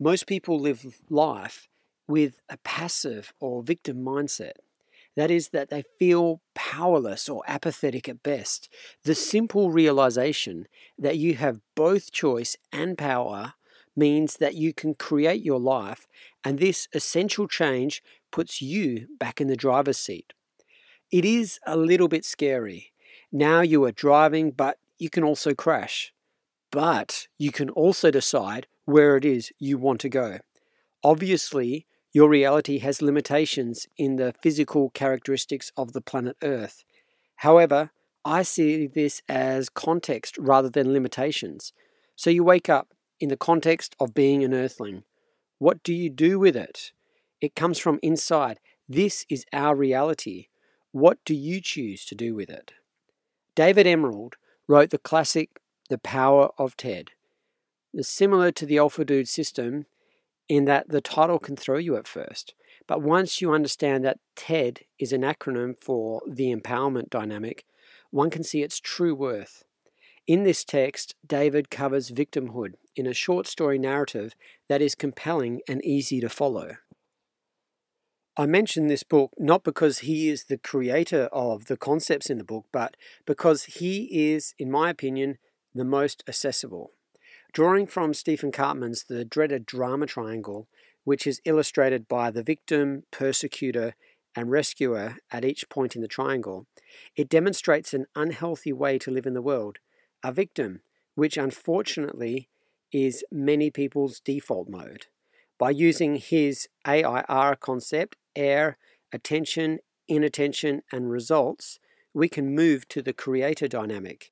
Most people live life with a passive or victim mindset. That is, that they feel powerless or apathetic at best. The simple realization that you have both choice and power means that you can create your life, and this essential change puts you back in the driver's seat. It is a little bit scary. Now you are driving, but you can also crash. But you can also decide where it is you want to go. Obviously, your reality has limitations in the physical characteristics of the planet Earth. However, I see this as context rather than limitations. So you wake up in the context of being an earthling. What do you do with it? It comes from inside. This is our reality. What do you choose to do with it? David Emerald wrote the classic The Power of TED is similar to the Alpha Dude system in that the title can throw you at first. But once you understand that TED is an acronym for the empowerment dynamic, one can see its true worth. In this text, David covers victimhood in a short story narrative that is compelling and easy to follow. I mention this book not because he is the creator of the concepts in the book, but because he is, in my opinion, the most accessible. Drawing from Stephen Karpman's The Dreaded Drama Triangle, which is illustrated by the victim, persecutor, and rescuer at each point in the triangle, it demonstrates an unhealthy way to live in the world, a victim, which unfortunately is many people's default mode. By using his AIR concept, air, attention, inattention, and results, we can move to the creator dynamic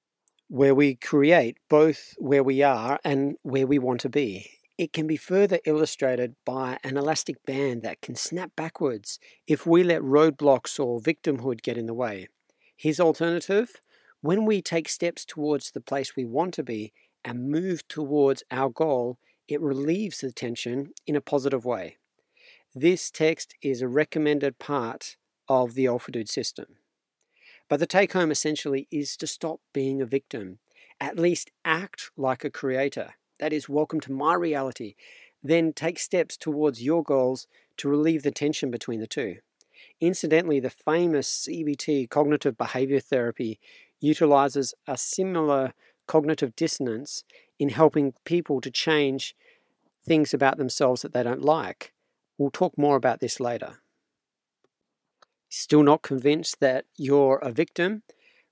where we create both where we are and where we want to be. It can be further illustrated by an elastic band that can snap backwards if we let roadblocks or victimhood get in the way. His alternative when we take steps towards the place we want to be and move towards our goal, it relieves the tension in a positive way. This text is a recommended part of the Alpha system. But the take home essentially is to stop being a victim. At least act like a creator. That is, welcome to my reality. Then take steps towards your goals to relieve the tension between the two. Incidentally, the famous CBT, cognitive behavior therapy, utilizes a similar cognitive dissonance in helping people to change things about themselves that they don't like. We'll talk more about this later. Still not convinced that you're a victim?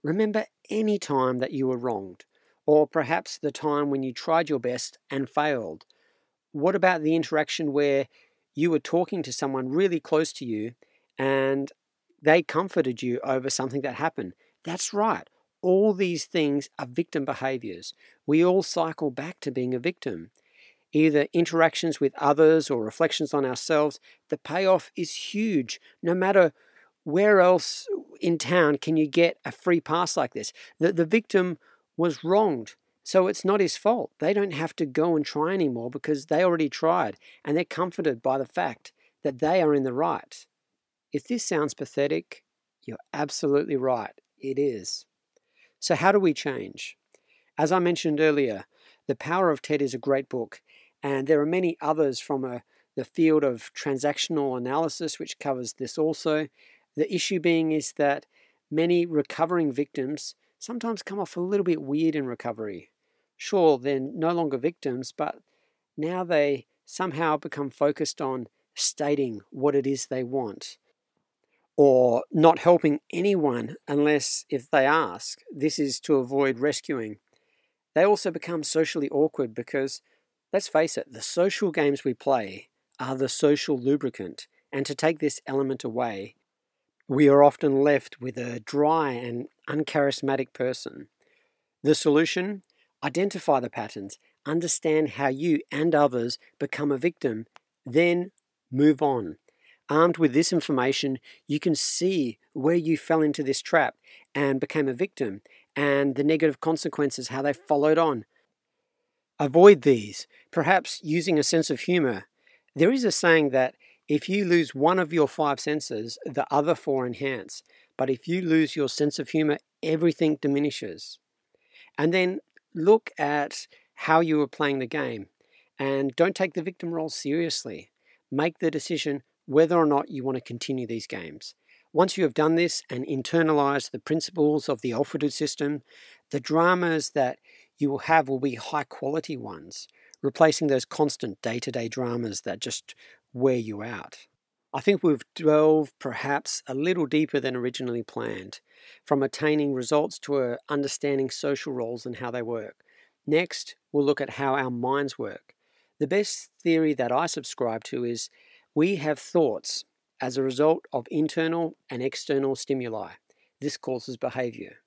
Remember any time that you were wronged, or perhaps the time when you tried your best and failed. What about the interaction where you were talking to someone really close to you and they comforted you over something that happened? That's right. All these things are victim behaviors. We all cycle back to being a victim. Either interactions with others or reflections on ourselves, the payoff is huge, no matter where else in town can you get a free pass like this? The, the victim was wronged. So it's not his fault. They don't have to go and try anymore because they already tried and they're comforted by the fact that they are in the right. If this sounds pathetic, you're absolutely right. It is. So, how do we change? As I mentioned earlier, The Power of TED is a great book, and there are many others from a, the field of transactional analysis which covers this also. The issue being is that many recovering victims sometimes come off a little bit weird in recovery. Sure, they're no longer victims, but now they somehow become focused on stating what it is they want or not helping anyone unless if they ask. This is to avoid rescuing. They also become socially awkward because, let's face it, the social games we play are the social lubricant, and to take this element away we are often left with a dry and uncharismatic person. The solution? Identify the patterns, understand how you and others become a victim, then move on. Armed with this information, you can see where you fell into this trap and became a victim and the negative consequences, how they followed on. Avoid these, perhaps using a sense of humor. There is a saying that if you lose one of your five senses, the other four enhance. But if you lose your sense of humor, everything diminishes. And then look at how you are playing the game and don't take the victim role seriously. Make the decision whether or not you want to continue these games. Once you have done this and internalized the principles of the Dude system, the dramas that you will have will be high quality ones, replacing those constant day to day dramas that just wear you out. I think we've delved perhaps a little deeper than originally planned, from attaining results to uh, understanding social roles and how they work. Next, we'll look at how our minds work. The best theory that I subscribe to is we have thoughts as a result of internal and external stimuli. This causes behavior.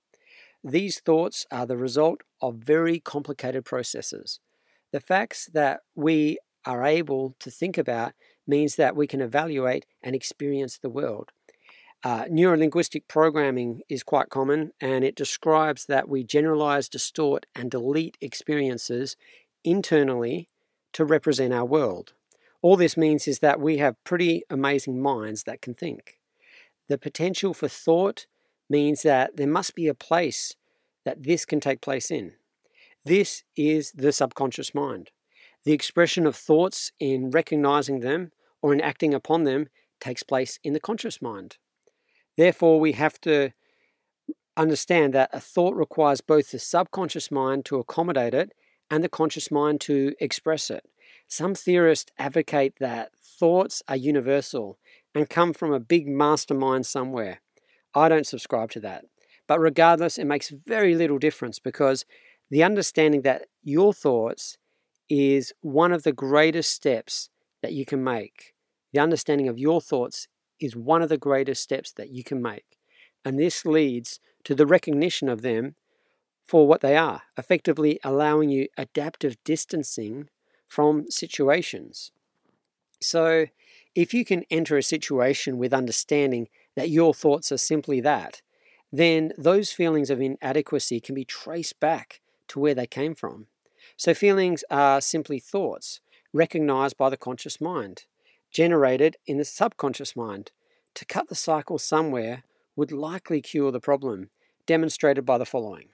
These thoughts are the result of very complicated processes. The facts that we are able to think about means that we can evaluate and experience the world. Uh, neurolinguistic programming is quite common and it describes that we generalize, distort, and delete experiences internally to represent our world. All this means is that we have pretty amazing minds that can think. The potential for thought means that there must be a place that this can take place in. This is the subconscious mind. The expression of thoughts in recognizing them or in acting upon them takes place in the conscious mind. Therefore, we have to understand that a thought requires both the subconscious mind to accommodate it and the conscious mind to express it. Some theorists advocate that thoughts are universal and come from a big mastermind somewhere. I don't subscribe to that. But regardless, it makes very little difference because the understanding that your thoughts is one of the greatest steps that you can make. The understanding of your thoughts is one of the greatest steps that you can make. And this leads to the recognition of them for what they are, effectively allowing you adaptive distancing from situations. So, if you can enter a situation with understanding that your thoughts are simply that, then those feelings of inadequacy can be traced back to where they came from. So, feelings are simply thoughts recognized by the conscious mind, generated in the subconscious mind. To cut the cycle somewhere would likely cure the problem, demonstrated by the following.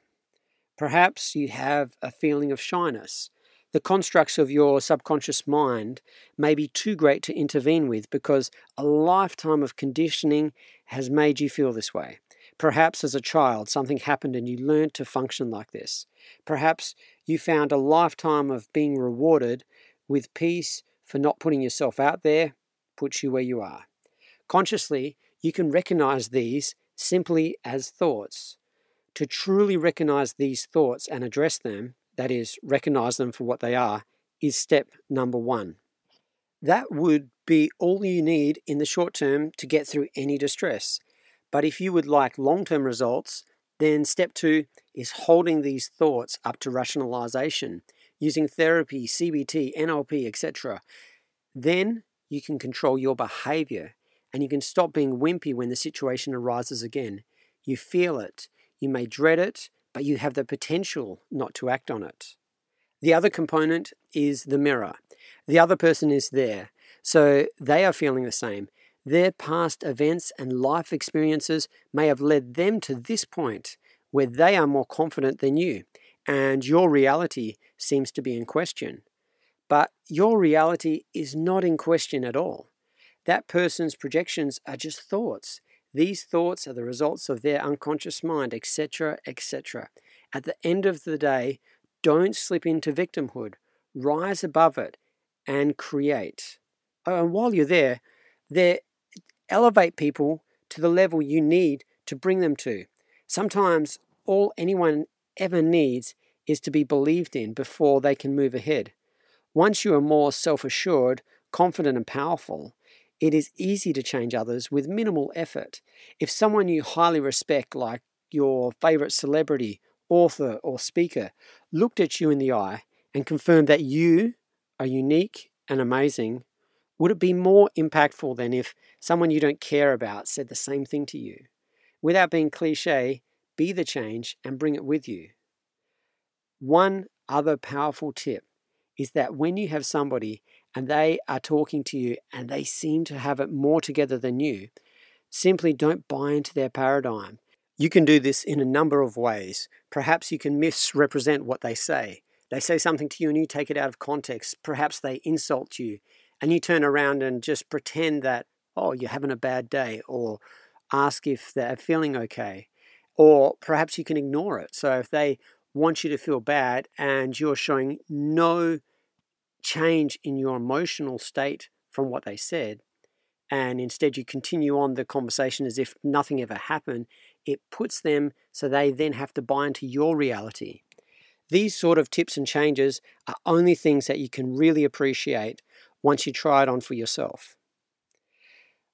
Perhaps you have a feeling of shyness. The constructs of your subconscious mind may be too great to intervene with because a lifetime of conditioning has made you feel this way. Perhaps as a child something happened and you learned to function like this. Perhaps you found a lifetime of being rewarded with peace for not putting yourself out there puts you where you are. Consciously, you can recognize these simply as thoughts. To truly recognize these thoughts and address them, that is, recognize them for what they are, is step number one. That would be all you need in the short term to get through any distress. But if you would like long term results, then step two is holding these thoughts up to rationalization using therapy, CBT, NLP, etc. Then you can control your behavior and you can stop being wimpy when the situation arises again. You feel it, you may dread it, but you have the potential not to act on it. The other component is the mirror. The other person is there, so they are feeling the same. Their past events and life experiences may have led them to this point where they are more confident than you, and your reality seems to be in question. But your reality is not in question at all. That person's projections are just thoughts. These thoughts are the results of their unconscious mind, etc., etc. At the end of the day, don't slip into victimhood. Rise above it and create. And while you're there, there elevate people to the level you need to bring them to. Sometimes all anyone ever needs is to be believed in before they can move ahead. Once you are more self assured, confident, and powerful, it is easy to change others with minimal effort. If someone you highly respect, like your favorite celebrity, author, or speaker, looked at you in the eye and confirmed that you are unique and amazing, would it be more impactful than if someone you don't care about said the same thing to you? Without being cliche, be the change and bring it with you. One other powerful tip is that when you have somebody and they are talking to you and they seem to have it more together than you, simply don't buy into their paradigm. You can do this in a number of ways. Perhaps you can misrepresent what they say. They say something to you and you take it out of context. Perhaps they insult you and you turn around and just pretend that, oh, you're having a bad day or ask if they're feeling okay. Or perhaps you can ignore it. So if they want you to feel bad and you're showing no change in your emotional state from what they said, and instead you continue on the conversation as if nothing ever happened, it puts them so they then have to buy into your reality. These sort of tips and changes are only things that you can really appreciate once you try it on for yourself.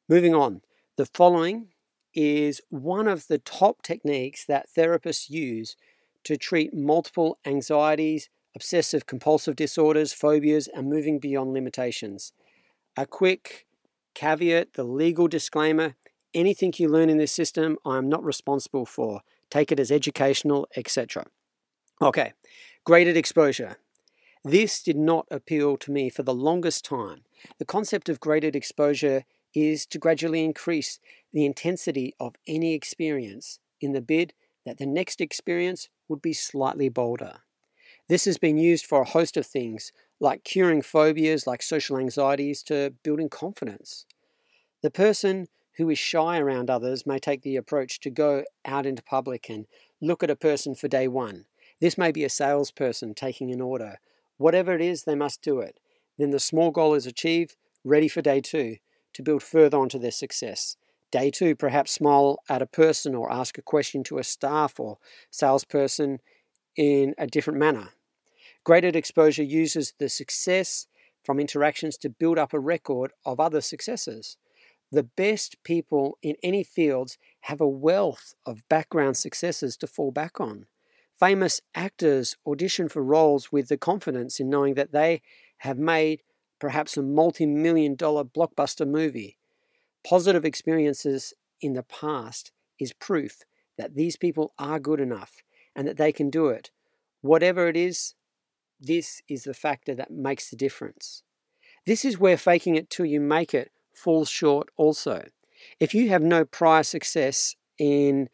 Moving on, the following is one of the top techniques that therapists use to treat multiple anxieties, obsessive compulsive disorders, phobias, and moving beyond limitations. A quick caveat the legal disclaimer anything you learn in this system, I am not responsible for. Take it as educational, etc. Okay, graded exposure. This did not appeal to me for the longest time. The concept of graded exposure is to gradually increase the intensity of any experience in the bid that the next experience would be slightly bolder. This has been used for a host of things, like curing phobias like social anxieties to building confidence. The person who is shy around others may take the approach to go out into public and look at a person for day one. This may be a salesperson taking an order. Whatever it is, they must do it. Then the small goal is achieved, ready for day two to build further onto their success. Day two, perhaps smile at a person or ask a question to a staff or salesperson in a different manner. Graded exposure uses the success from interactions to build up a record of other successes. The best people in any fields have a wealth of background successes to fall back on. Famous actors audition for roles with the confidence in knowing that they have made perhaps a multi million dollar blockbuster movie. Positive experiences in the past is proof that these people are good enough and that they can do it. Whatever it is, this is the factor that makes the difference. This is where faking it till you make it falls short also. If you have no prior success in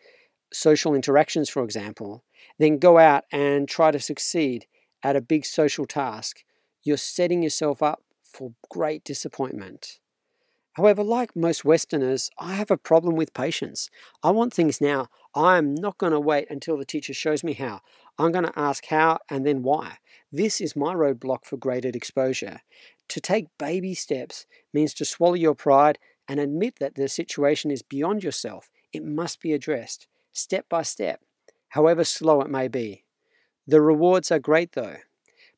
social interactions, for example, then go out and try to succeed at a big social task. You're setting yourself up for great disappointment. However, like most Westerners, I have a problem with patience. I want things now. I'm not going to wait until the teacher shows me how. I'm going to ask how and then why. This is my roadblock for graded exposure. To take baby steps means to swallow your pride and admit that the situation is beyond yourself. It must be addressed, step by step, however slow it may be. The rewards are great though.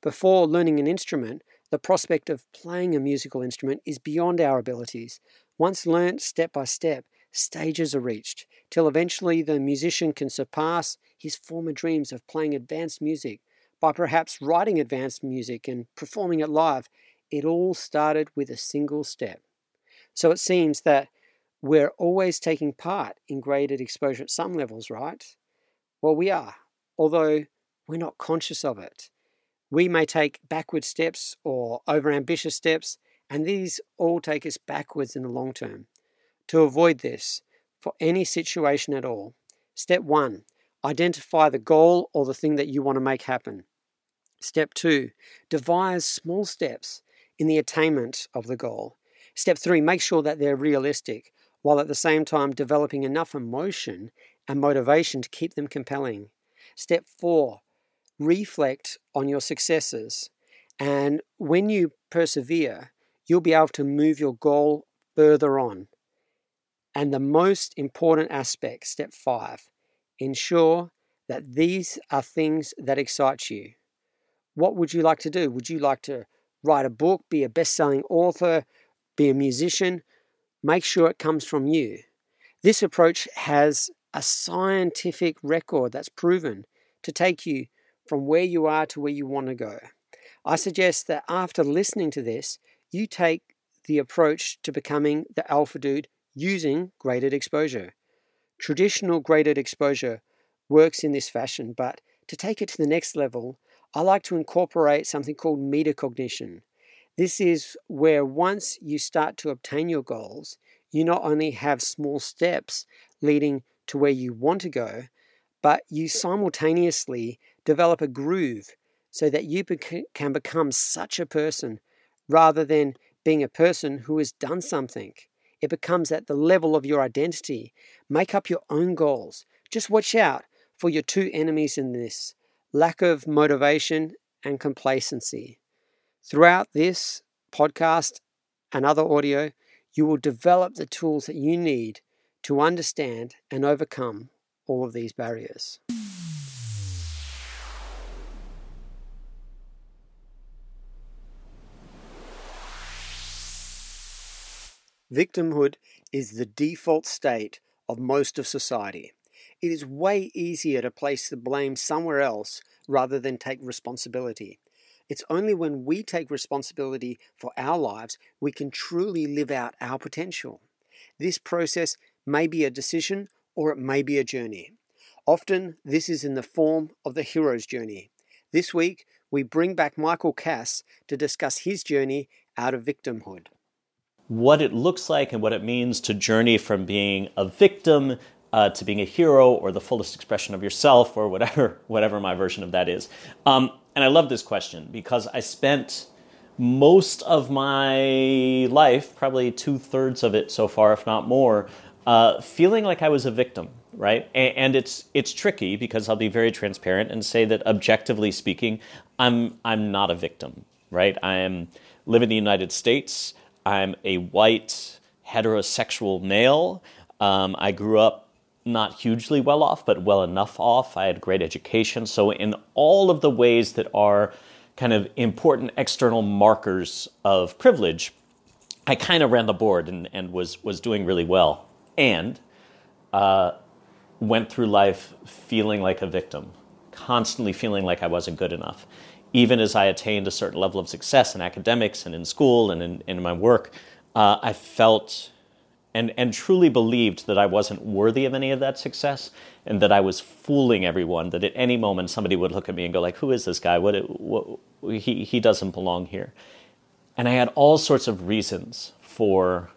Before learning an instrument, the prospect of playing a musical instrument is beyond our abilities. Once learnt step by step, stages are reached, till eventually the musician can surpass his former dreams of playing advanced music by perhaps writing advanced music and performing it live. It all started with a single step. So it seems that we're always taking part in graded exposure at some levels, right? Well, we are, although we're not conscious of it. We may take backward steps or overambitious steps, and these all take us backwards in the long term. To avoid this, for any situation at all, step one, identify the goal or the thing that you want to make happen. Step two, devise small steps in the attainment of the goal. Step three, make sure that they're realistic, while at the same time developing enough emotion and motivation to keep them compelling. Step four, reflect on your successes. And when you persevere, you'll be able to move your goal further on. And the most important aspect, step five, ensure that these are things that excite you. What would you like to do? Would you like to write a book, be a best selling author, be a musician? Make sure it comes from you. This approach has a scientific record that's proven to take you from where you are to where you want to go. I suggest that after listening to this, you take the approach to becoming the alpha dude using graded exposure. Traditional graded exposure works in this fashion, but to take it to the next level, I like to incorporate something called metacognition. This is where once you start to obtain your goals, you not only have small steps leading to where you want to go, but you simultaneously develop a groove so that you can become such a person rather than being a person who has done something. It becomes at the level of your identity. Make up your own goals. Just watch out for your two enemies in this lack of motivation and complacency. Throughout this podcast and other audio, you will develop the tools that you need to understand and overcome all of these barriers. Victimhood is the default state of most of society. It is way easier to place the blame somewhere else rather than take responsibility. It's only when we take responsibility for our lives we can truly live out our potential. This process may be a decision or it may be a journey. Often, this is in the form of the hero's journey. This week, we bring back Michael Cass to discuss his journey out of victimhood what it looks like and what it means to journey from being a victim uh, to being a hero or the fullest expression of yourself or whatever whatever my version of that is. Um, and I love this question because I spent most of my life, probably two thirds of it so far, if not more, uh, feeling like I was a victim. Right, and, and it's it's tricky because I'll be very transparent and say that objectively speaking, I'm I'm not a victim. Right, I am live in the United States. I'm a white heterosexual male. Um, I grew up not hugely well off, but well enough off. I had great education. So, in all of the ways that are kind of important external markers of privilege, I kind of ran the board and, and was, was doing really well. And uh, went through life feeling like a victim, constantly feeling like I wasn't good enough even as I attained a certain level of success in academics and in school and in, in my work, uh, I felt and, and truly believed that I wasn't worthy of any of that success and that I was fooling everyone, that at any moment somebody would look at me and go like, who is this guy? What, what, he, he doesn't belong here. And I had all sorts of reasons for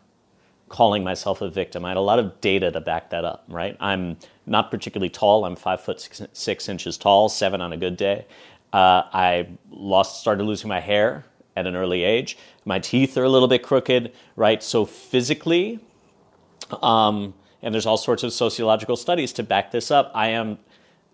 calling myself a victim. I had a lot of data to back that up, right? I'm not particularly tall. I'm five foot six, six inches tall, seven on a good day. Uh, I lost, started losing my hair at an early age. My teeth are a little bit crooked, right? So physically, um, and there's all sorts of sociological studies to back this up. I am,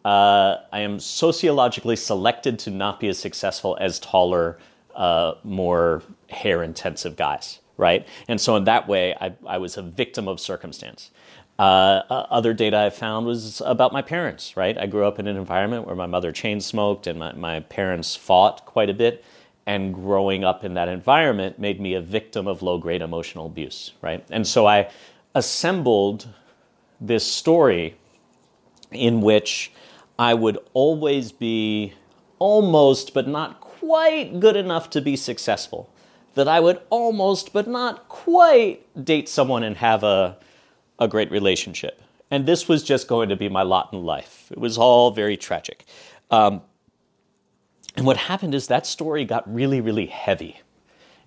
uh, I am sociologically selected to not be as successful as taller, uh, more hair-intensive guys, right? And so in that way, I, I was a victim of circumstance. Uh, other data I found was about my parents, right? I grew up in an environment where my mother chain smoked and my, my parents fought quite a bit. And growing up in that environment made me a victim of low grade emotional abuse, right? And so I assembled this story in which I would always be almost, but not quite good enough to be successful. That I would almost, but not quite date someone and have a a great relationship. And this was just going to be my lot in life. It was all very tragic. Um, and what happened is that story got really, really heavy.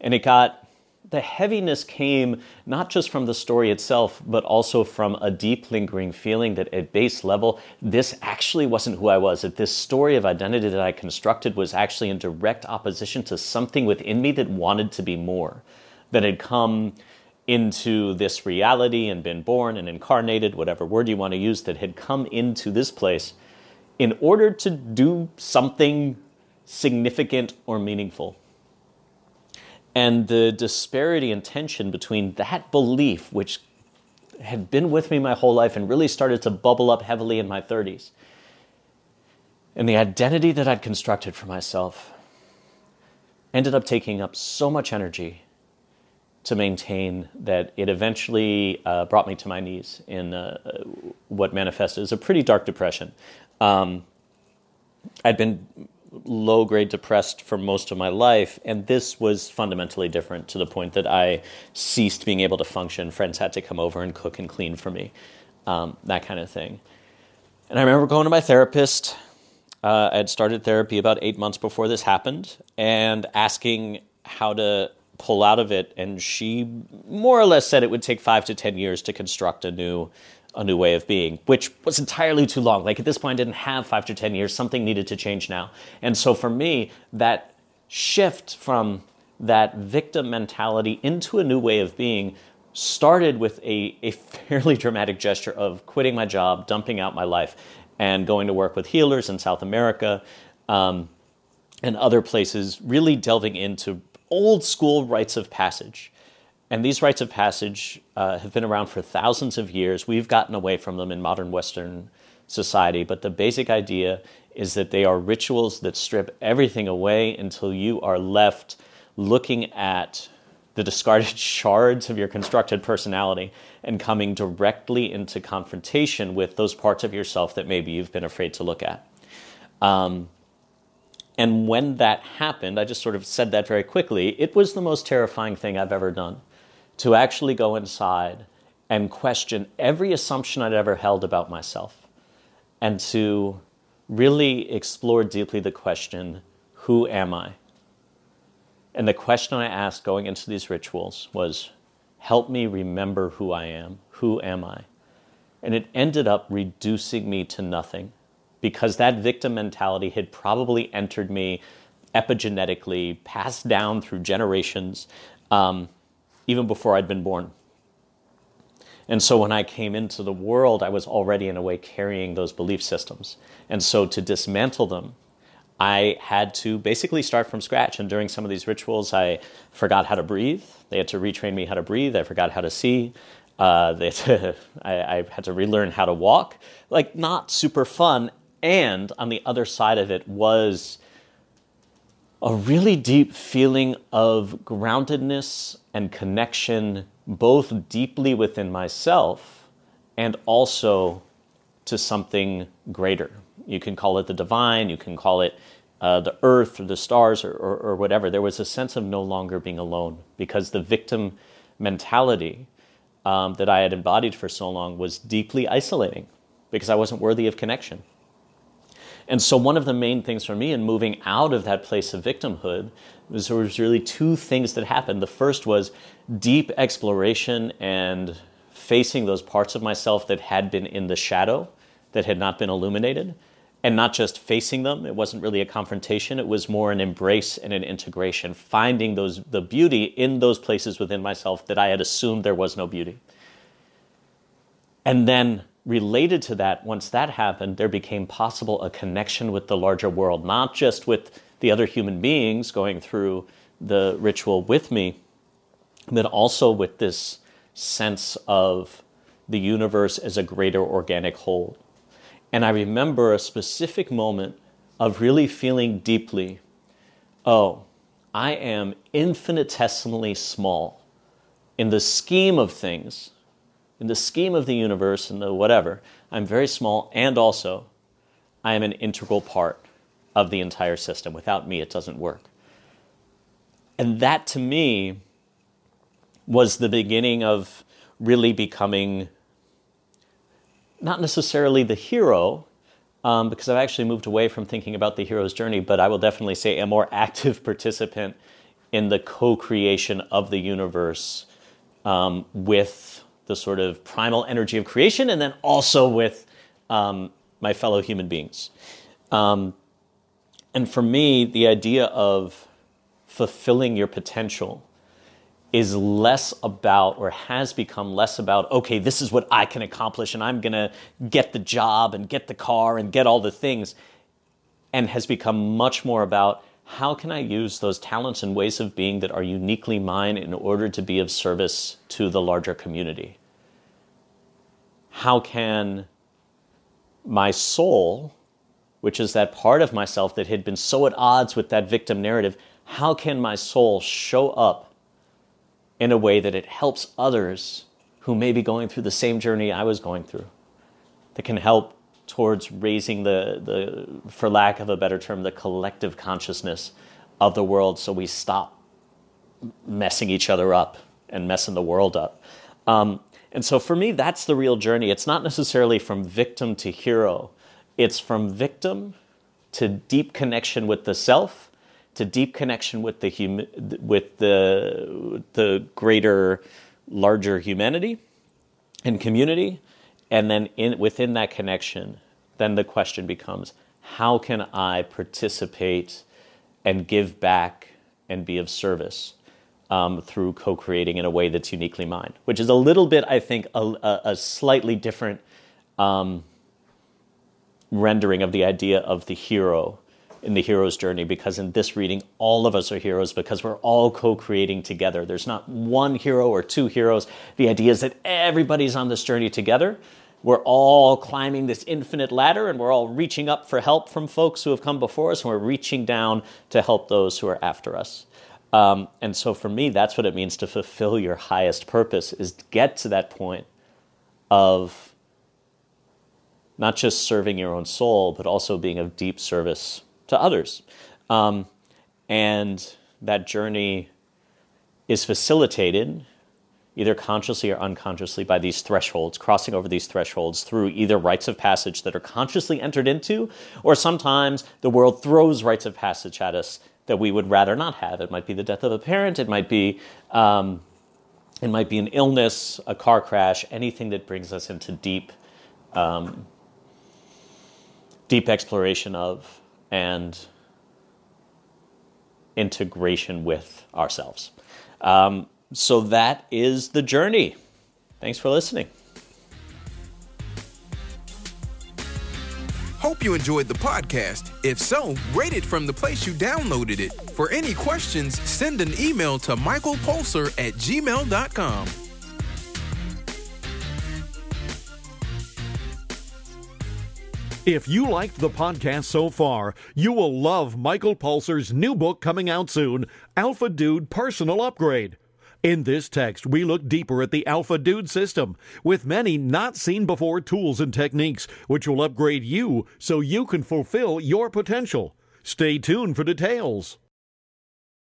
And it got, the heaviness came not just from the story itself, but also from a deep, lingering feeling that at base level, this actually wasn't who I was. That this story of identity that I constructed was actually in direct opposition to something within me that wanted to be more, that had come into this reality and been born and incarnated, whatever word you want to use, that had come into this place in order to do something significant or meaningful. And the disparity and tension between that belief, which had been with me my whole life and really started to bubble up heavily in my 30s, and the identity that I'd constructed for myself, ended up taking up so much energy to maintain that it eventually uh, brought me to my knees in uh, what manifested as a pretty dark depression. Um, I'd been low grade depressed for most of my life, and this was fundamentally different to the point that I ceased being able to function. Friends had to come over and cook and clean for me, um, that kind of thing. And I remember going to my therapist. Uh, I had started therapy about eight months before this happened, and asking how to pull out of it. And she more or less said it would take five to ten years to construct a new a new way of being, which was entirely too long. Like at this point, I didn't have five to 10 years. Something needed to change now. And so for me, that shift from that victim mentality into a new way of being started with a, a fairly dramatic gesture of quitting my job, dumping out my life, and going to work with healers in South America um, and other places, really delving into old school rites of passage and these rites of passage uh, have been around for thousands of years. We've gotten away from them in modern Western society, but the basic idea is that they are rituals that strip everything away until you are left looking at the discarded shards of your constructed personality and coming directly into confrontation with those parts of yourself that maybe you've been afraid to look at. Um, and when that happened, I just sort of said that very quickly, it was the most terrifying thing I've ever done to actually go inside and question every assumption I'd ever held about myself and to really explore deeply the question who am I? And the question I asked going into these rituals was help me remember who I am. Who am I? And it ended up reducing me to nothing because that victim mentality had probably entered me epigenetically, passed down through generations. Um, even before I'd been born. And so when I came into the world, I was already in a way carrying those belief systems. And so to dismantle them, I had to basically start from scratch. And during some of these rituals, I forgot how to breathe. They had to retrain me how to breathe. I forgot how to see. Uh, had to, I, I had to relearn how to walk. Like, not super fun. And on the other side of it was a really deep feeling of groundedness and connection, both deeply within myself and also to something greater. You can call it the divine, you can call it uh, the earth or the stars or, or, or whatever. There was a sense of no longer being alone because the victim mentality um, that I had embodied for so long was deeply isolating because I wasn't worthy of connection. And so, one of the main things for me in moving out of that place of victimhood was there was really two things that happened. The first was deep exploration and facing those parts of myself that had been in the shadow, that had not been illuminated, and not just facing them. It wasn't really a confrontation. It was more an embrace and an integration, finding those the beauty in those places within myself that I had assumed there was no beauty. And then related to that, once that happened, there became possible a connection with the larger world, not just with the other human beings going through the ritual with me, but also with this sense of the universe as a greater organic whole. And I remember a specific moment of really feeling deeply oh, I am infinitesimally small in the scheme of things in the scheme of the universe and the whatever, I'm very small, and also I am an integral part of the entire system. Without me, it doesn't work. And that to me was the beginning of really becoming not necessarily the hero, um, because I've actually moved away from thinking about the hero's journey, but I will definitely say a more active participant in the co creation of the universe um, with the sort of primal energy of creation, and then also with um, my fellow human beings. Um, and for me, the idea of fulfilling your potential is less about or has become less about okay this is what i can accomplish and i'm going to get the job and get the car and get all the things and has become much more about how can I use those talents and ways of being that are uniquely mine in order to be of service to the larger community? How can my soul, which is that part of myself that had been so at odds with that victim narrative, how can my soul show up in a way that it helps others who may be going through the same journey I was going through? That can help towards raising the, the, for lack of a better term, the collective consciousness of the world so we stop messing each other up and messing the world up. Um, and so for me, that's the real journey. It's not necessarily from victim to hero, it's from victim to deep connection with the self, to deep connection with the, hum- with the, the greater, larger humanity and community and then in, within that connection, then the question becomes how can I participate and give back and be of service um, through co creating in a way that's uniquely mine? Which is a little bit, I think, a, a, slightly different um, rendering of the idea of the hero in the hero's journey because in this reading, all of us are heroes because we're all co creating together. There's not one hero or two heroes. The idea is that everybody's on this journey together we're all climbing this infinite ladder and we're all reaching up for help from folks who have come before us and we're reaching down to help those who are after us. Um, and so for me, that's what it means to fulfill your highest purpose is to get to that point of not just serving your own soul, but also being of deep service to others. Um, and that journey is facilitated either consciously or unconsciously, by these thresholds, crossing over these thresholds through either rites of passage that are consciously entered into, or sometimes the world throws rites of passage at us that we would rather not have. It might be the death of a parent, it might be. Um, it might be an illness, a car crash, anything that brings us into deep, um, deep exploration of and integration with ourselves. Um, so that is the journey. Thanks for listening. Hope you enjoyed the podcast. If so, rate it from the place you downloaded it. For any questions, send an email to michaelpulser at gmail.com. If you liked the podcast so far, you will love Michael Pulser's new book coming out soon Alpha Dude Personal Upgrade. In this text, we look deeper at the Alpha Dude system with many not seen before tools and techniques which will upgrade you so you can fulfill your potential. Stay tuned for details.